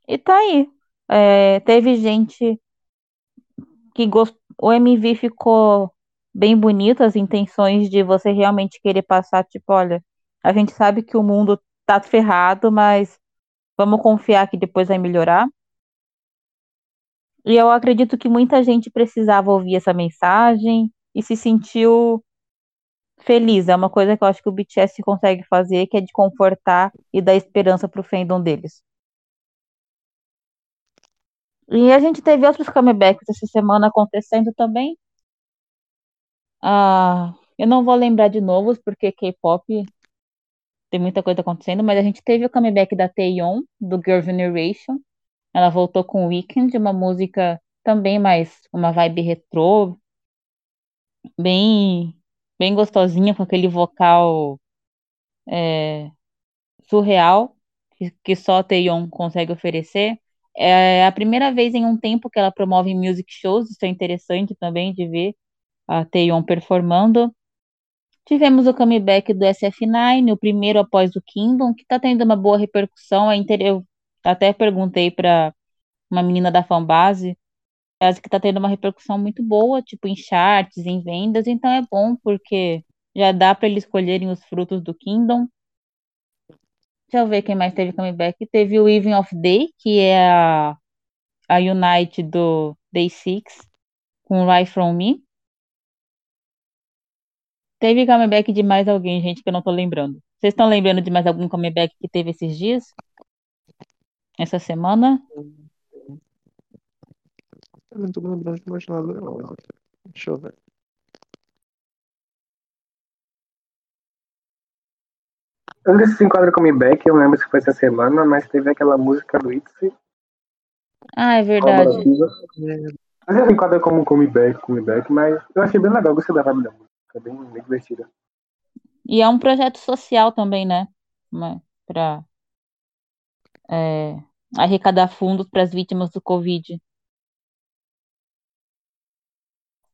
Speaker 1: E tá aí. É, teve gente que gostou. O MV ficou bem bonito, as intenções de você realmente querer passar, tipo, olha, a gente sabe que o mundo tá ferrado, mas vamos confiar que depois vai melhorar. E eu acredito que muita gente precisava ouvir essa mensagem e se sentiu feliz. É uma coisa que eu acho que o BTS consegue fazer, que é de confortar e dar esperança pro fandom deles. E a gente teve outros comebacks essa semana acontecendo também. Ah, eu não vou lembrar de novos, porque K-pop tem muita coisa acontecendo, mas a gente teve o comeback da Taeyeon, do Girl Generation. Ela voltou com o Weekend, uma música também mais uma vibe retrô, bem, bem gostosinha, com aquele vocal é, surreal que, que só Taeyeon consegue oferecer. É a primeira vez em um tempo que ela promove music shows, isso é interessante também de ver a Taeyeon performando. Tivemos o comeback do SF9, o primeiro após o Kingdom, que está tendo uma boa repercussão. É Eu até perguntei para uma menina da fanbase, disse que está tendo uma repercussão muito boa, tipo em charts, em vendas, então é bom porque já dá para eles escolherem os frutos do Kingdom. Deixa eu ver quem mais teve comeback. Teve o Even of Day, que é a, a Unite do Day 6, com Right From Me. Teve comeback de mais alguém, gente, que eu não tô lembrando. Vocês estão lembrando de mais algum comeback que teve esses dias? Essa semana?
Speaker 3: Eu não tô me lembrando de mais nada, não. Deixa eu ver.
Speaker 2: Um desses enquadros comeback, eu lembro se foi essa semana, mas teve aquela música do Itzy,
Speaker 1: Ah, é verdade.
Speaker 2: Mas ela enquadra como um comeback, comeback, mas eu achei bem legal, gostei da vibe da música, é bem, bem divertida.
Speaker 1: E é um projeto social também, né? Uma- Pra é, arrecadar fundos para as vítimas do Covid.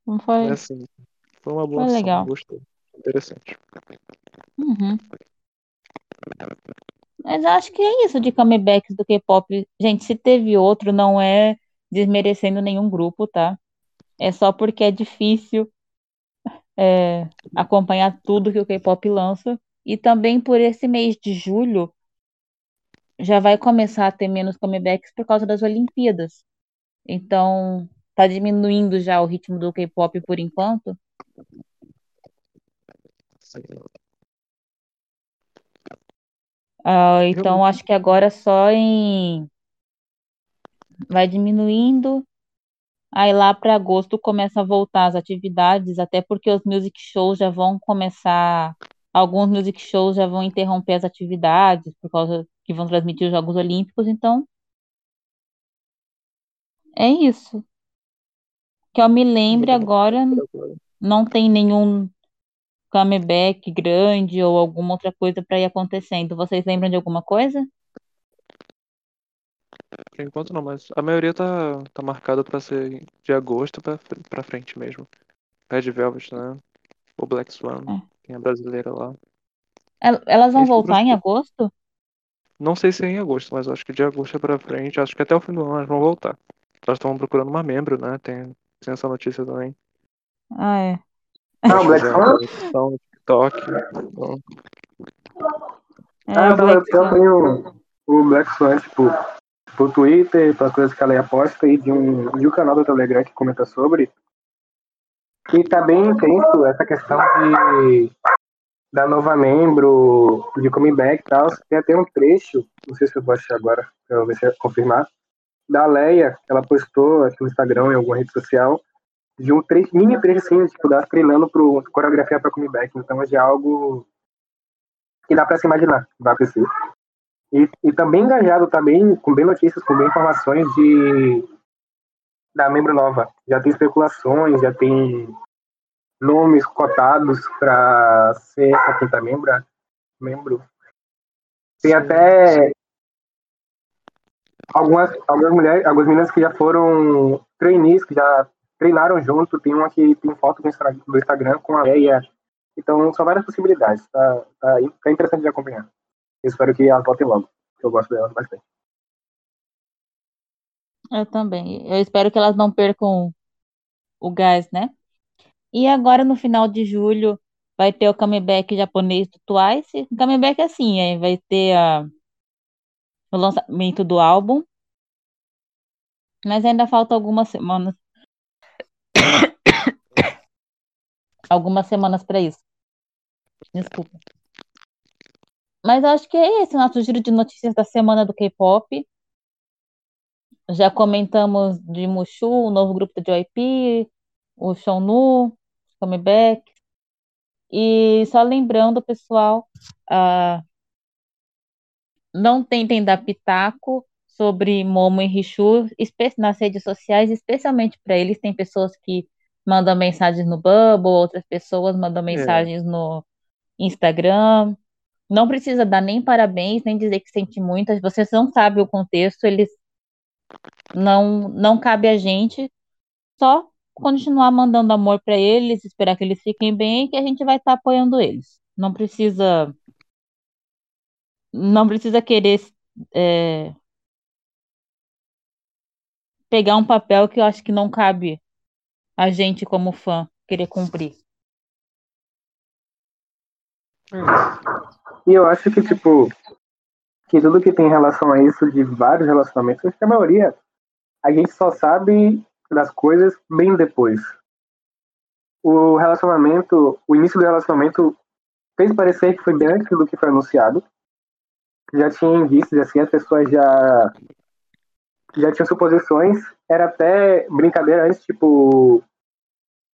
Speaker 1: Não
Speaker 3: É
Speaker 1: foi?
Speaker 3: assim, foi uma boa
Speaker 1: Foi
Speaker 3: ação,
Speaker 1: legal.
Speaker 3: gostei. Interessante.
Speaker 1: Uhum. Mas acho que é isso de comebacks do K-pop. Gente, se teve outro, não é desmerecendo nenhum grupo, tá? É só porque é difícil é, acompanhar tudo que o K-pop lança. E também por esse mês de julho já vai começar a ter menos comebacks por causa das Olimpíadas. Então, tá diminuindo já o ritmo do K-pop por enquanto. Ah, então, acho que agora só em. Vai diminuindo. Aí lá para agosto começa a voltar as atividades, até porque os music shows já vão começar, alguns music shows já vão interromper as atividades por causa que vão transmitir os Jogos Olímpicos, então é isso. Que eu me lembre agora, não tem nenhum comeback grande ou alguma outra coisa para ir acontecendo. Vocês lembram de alguma coisa?
Speaker 3: Por enquanto não, mas a maioria tá, tá marcada pra ser de agosto pra, pra frente mesmo. Red Velvet, né? O Black Swan,
Speaker 1: É.
Speaker 3: tem a brasileira lá.
Speaker 1: El- Elas vão
Speaker 3: Esse é o
Speaker 1: voltar em agosto?
Speaker 3: Não sei se é em agosto, mas acho que de agosto pra frente, acho que até o fim do ano elas vão voltar. Elas estão procurando uma membro, né? Tem, tem essa notícia também.
Speaker 1: Ah, é.
Speaker 2: Ah, o Black Swan?
Speaker 3: TikTok. Então,
Speaker 1: É,
Speaker 2: Ah,
Speaker 1: o Black Swan.
Speaker 2: tenho o Black Swan, tipo, pro Twitter, para coisas que ela aposta e de um, de um canal do Telegram que comenta sobre. E tá bem intenso essa questão de da nova membro, de comeback e tal. Tem até um trecho, não sei se eu vou achar agora, pra eu ver se eu confirmar, da Leia, ela postou aqui no Instagram, em alguma rede social, de um trecho, mini trecho assim, tipo, dela treinando pro coreografia pra comeback. Então é de algo que dá pra se imaginar que vai acontecer. E, e também engajado também, com bem notícias, com bem informações de da membro nova. Já tem especulações, já tem nomes cotados para ser essa quinta membra, membro. Tem até algumas, algumas mulheres, algumas meninas que já foram trainees, que já treinaram junto. Tem uma que tem foto do Instagram com a Leia. Então, são várias possibilidades. Tá, tá, tá interessante de acompanhar. Eu espero que elas voltem logo, que eu gosto delas bastante.
Speaker 1: Eu também. Eu espero que elas não percam o gás, né? E agora, no final de julho, vai ter o comeback japonês do Twice. O comeback é assim, é, vai ter a, o lançamento do álbum. Mas ainda falta algumas semanas. (coughs) algumas semanas para isso. Desculpa. Mas acho que é esse o nosso giro de notícias da semana do K-pop. Já comentamos de Mushu, o novo grupo da JYP, o Shownu, comeback. E só lembrando, pessoal, ah, não tentem dar pitaco sobre Momo e Richu nas redes sociais, especialmente para eles. Tem pessoas que mandam mensagens no Bubble, outras pessoas mandam mensagens no Instagram. Não precisa dar nem parabéns, nem dizer que sente muito. Vocês não sabem o contexto, eles não não cabe a gente só continuar mandando amor para eles, esperar que eles fiquem bem, que a gente vai estar apoiando eles. Não precisa não precisa querer é, pegar um papel que eu acho que não cabe a gente como fã querer cumprir.
Speaker 2: E eu acho que, tipo, que tudo que tem relação a isso, de vários relacionamentos, acho que a maioria, a gente só sabe das coisas bem depois. O relacionamento, o início do relacionamento fez parecer que foi bem antes do que foi anunciado. Já tinha indícios, assim, as pessoas já já tinham suposições. Era até brincadeira antes, tipo,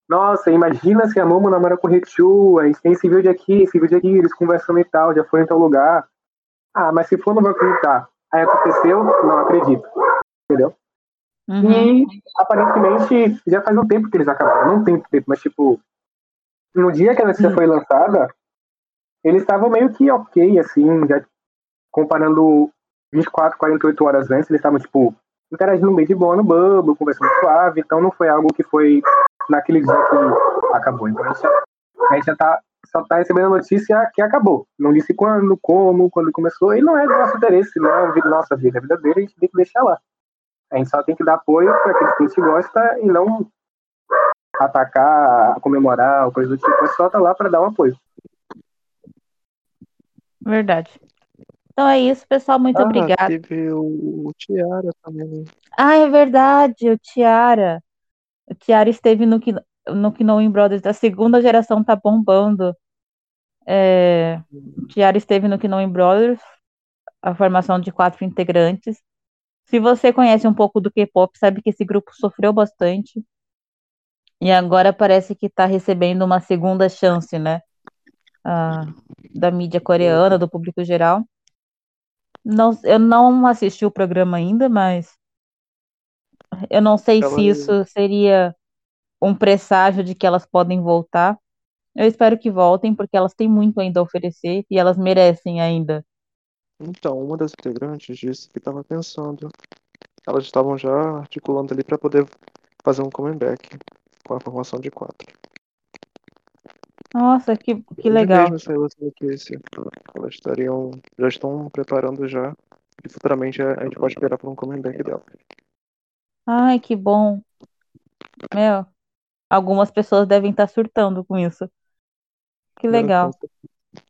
Speaker 2: nossa, imagina se a Momo namora com o Richu, a gente tem esse vídeo aqui, esse vídeo aqui, eles conversando e tal, já foram em tal lugar. Ah, mas se for, não vou acreditar. Aí aconteceu, não acredito. Entendeu?
Speaker 1: Uhum.
Speaker 2: E aparentemente já faz um tempo que eles acabaram. Não tem tempo, mas tipo, no dia que a notícia foi lançada, eles estavam meio que ok, assim, já comparando 24, 48 horas antes, eles estavam, tipo, interagindo bem de boa no Bubble, conversando suave, então não foi algo que foi naquele dia que acabou. Então a gente, já- a gente já tá, só tá recebendo a notícia que acabou. Não disse quando, como, quando começou, e não é do nosso interesse, não é a vida- nossa vida, é a vida dele, a gente tem que deixar lá. A gente só tem que dar apoio para aqueles que a gente gosta e não atacar, comemorar, ou coisa do tipo. É só tá lá para dar um apoio.
Speaker 1: Verdade. Então é isso, pessoal. Muito
Speaker 3: Ah,
Speaker 1: obrigada.
Speaker 3: teve o, o Tiara também.
Speaker 1: Ah, é verdade, o Tiara. Tiara esteve no, no Knowing Brothers, a segunda geração tá bombando. É, Tiara esteve no Knowing Brothers, a formação de quatro integrantes. Se você conhece um pouco do K-pop, sabe que esse grupo sofreu bastante. E agora parece que está recebendo uma segunda chance, né? Ah, da mídia coreana, do público geral. Não, eu não assisti o programa ainda, mas eu não sei
Speaker 3: Ela-
Speaker 1: se isso seria um presságio de que elas podem voltar. Eu espero que voltem, porque elas têm muito ainda a oferecer e elas merecem ainda.
Speaker 3: Então, uma das integrantes disse que estava pensando. Elas estavam já articulando ali para poder fazer um comeback com a formação de quatro.
Speaker 1: Nossa, que, que legal.
Speaker 3: mesmo saiu essa notícia. Elas estariam, já estão preparando já. E futuramente a a gente pode esperar por um comeback dela.
Speaker 1: Ai, que bom. Meu, algumas pessoas devem estar surtando com isso. Que legal.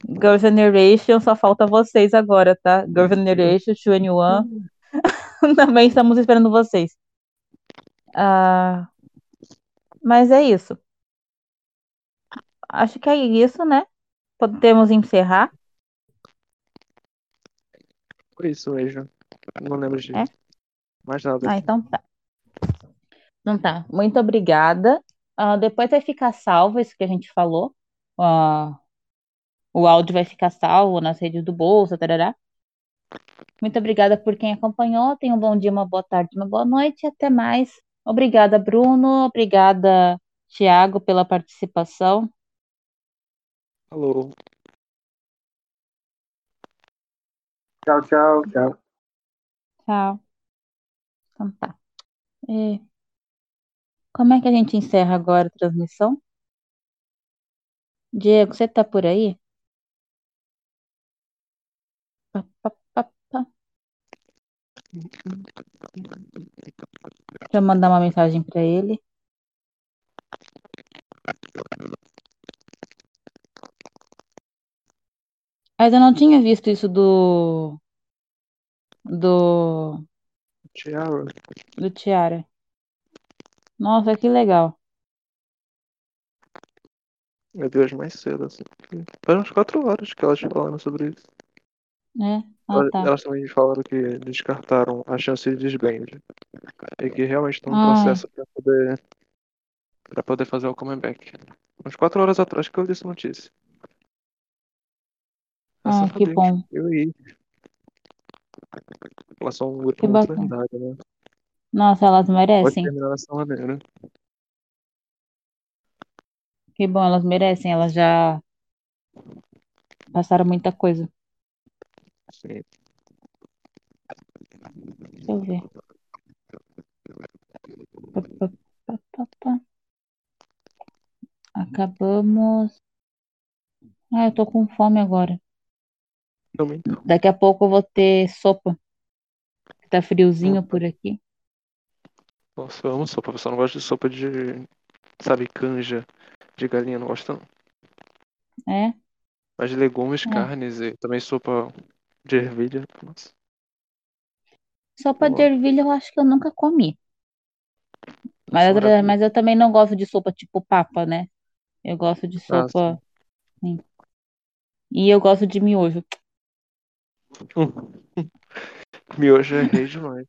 Speaker 1: Girl Generation, só falta vocês agora, tá? Girl Generation, 21. (laughs) Também estamos esperando vocês. Ah, mas é isso. Acho que é isso, né? Podemos encerrar.
Speaker 3: Foi isso mesmo. Não lembro de
Speaker 1: É?
Speaker 3: mais nada.
Speaker 1: Ah, então tá. Então tá. Muito obrigada. Ah, depois vai ficar salvo isso que a gente falou. Ah, o áudio vai ficar salvo nas redes do Bolsa, tarará. Muito obrigada por quem acompanhou. Tenha um bom dia, uma boa tarde, uma boa noite. Até mais. Obrigada, Bruno. Obrigada, Tiago, pela participação.
Speaker 3: Alô.
Speaker 2: Tchau, tchau, tchau.
Speaker 1: Tchau. Então tá. É, Como é que a gente encerra agora a transmissão? Diego, você tá por aí? Pá, pá, pá, pá. Deixa eu mandar uma mensagem pra ele. Mas eu não tinha visto isso do do
Speaker 3: Tiara.
Speaker 1: do Tiara. Nossa, que legal.
Speaker 3: Meu Deus, mais cedo, assim. Faz umas quatro horas que elas falando sobre isso.
Speaker 1: né? Ah,
Speaker 3: Elas,
Speaker 1: tá.
Speaker 3: elas também falaram que descartaram a chance de desband. E que realmente estão no
Speaker 1: Ai.
Speaker 3: processo para poder, pra poder fazer o comeback. Umas quatro horas atrás que eu li essa notícia. Graças
Speaker 1: Ah,
Speaker 3: a
Speaker 1: que
Speaker 3: Deus.
Speaker 1: bom.
Speaker 3: Eu ia. Elas são um grupo
Speaker 1: Que
Speaker 3: muito
Speaker 1: bacana.
Speaker 3: né?
Speaker 1: Nossa, elas
Speaker 3: Pode
Speaker 1: merecem.
Speaker 3: terminar dessa maneira.
Speaker 1: Que bom, elas merecem. Elas já passaram muita coisa.
Speaker 3: Sim.
Speaker 1: Deixa eu ver. Pá, pá, pá, pá, pá. Acabamos. Ah, eu tô com fome agora.
Speaker 3: Também não.
Speaker 1: Daqui a pouco eu vou ter sopa. Tá friozinho por aqui.
Speaker 3: Nossa, eu amo sopa. Só não gosto de sopa de. Sabe, canja de galinha, não gosto não.
Speaker 1: É?
Speaker 3: Mas de legumes,
Speaker 1: É.
Speaker 3: carnes e também sopa de ervilha. Nossa.
Speaker 1: Sopa de
Speaker 3: Boa.
Speaker 1: ervilha eu acho que eu nunca comi. Mas,
Speaker 3: Nossa,
Speaker 1: eu-
Speaker 3: maravilha.
Speaker 1: mas eu também não gosto de sopa tipo papa, né? Eu gosto de
Speaker 3: Ah,
Speaker 1: sopa. sim. E eu gosto de miojo.
Speaker 3: Hum. (laughs) Miojo é rei demais.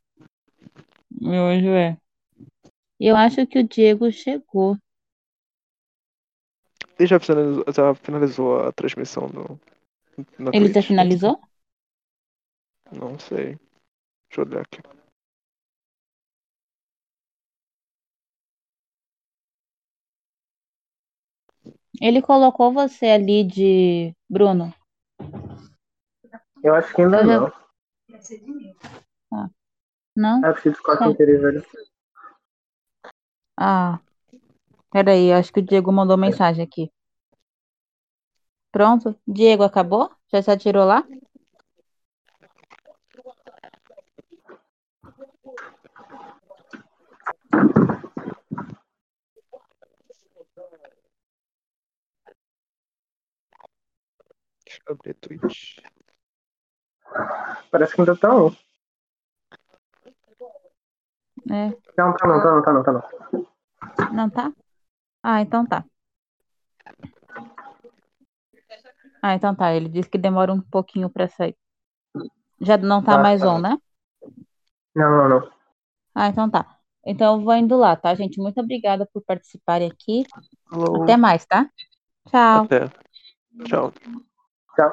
Speaker 1: Miojo é. Eu acho que o Diego chegou.
Speaker 3: Ele já finalizou, já finalizou a transmissão na
Speaker 1: Ele já
Speaker 3: Twitch?
Speaker 1: finalizou?
Speaker 3: Não sei. Deixa eu olhar aqui.
Speaker 1: Ele colocou você ali de Bruno.
Speaker 2: Eu acho que ainda
Speaker 1: Eu já-
Speaker 2: não.
Speaker 1: Não?
Speaker 2: É preciso ficar
Speaker 1: Tá.
Speaker 2: sem querer verificar.
Speaker 1: Ah, peraí, acho que o Diego mandou mensagem aqui. Pronto? Diego, acabou? Já se atirou lá?
Speaker 3: Deixa eu abrir Twitch.
Speaker 2: Parece que ainda tá um.
Speaker 1: É.
Speaker 2: Não, tá não, tá não, tá não, tá não.
Speaker 1: Não tá? Ah, então tá. Ah, então tá. Ele disse que demora um pouquinho pra sair. Já não tá
Speaker 3: Tá,
Speaker 1: mais
Speaker 3: tá.
Speaker 1: on, né?
Speaker 2: Não, não, não.
Speaker 1: Ah, então tá. Então eu vou indo lá, tá, gente? Muito obrigada por participarem aqui. Até mais, tá? Tchau.
Speaker 3: Até. Tchau.
Speaker 2: Tchau.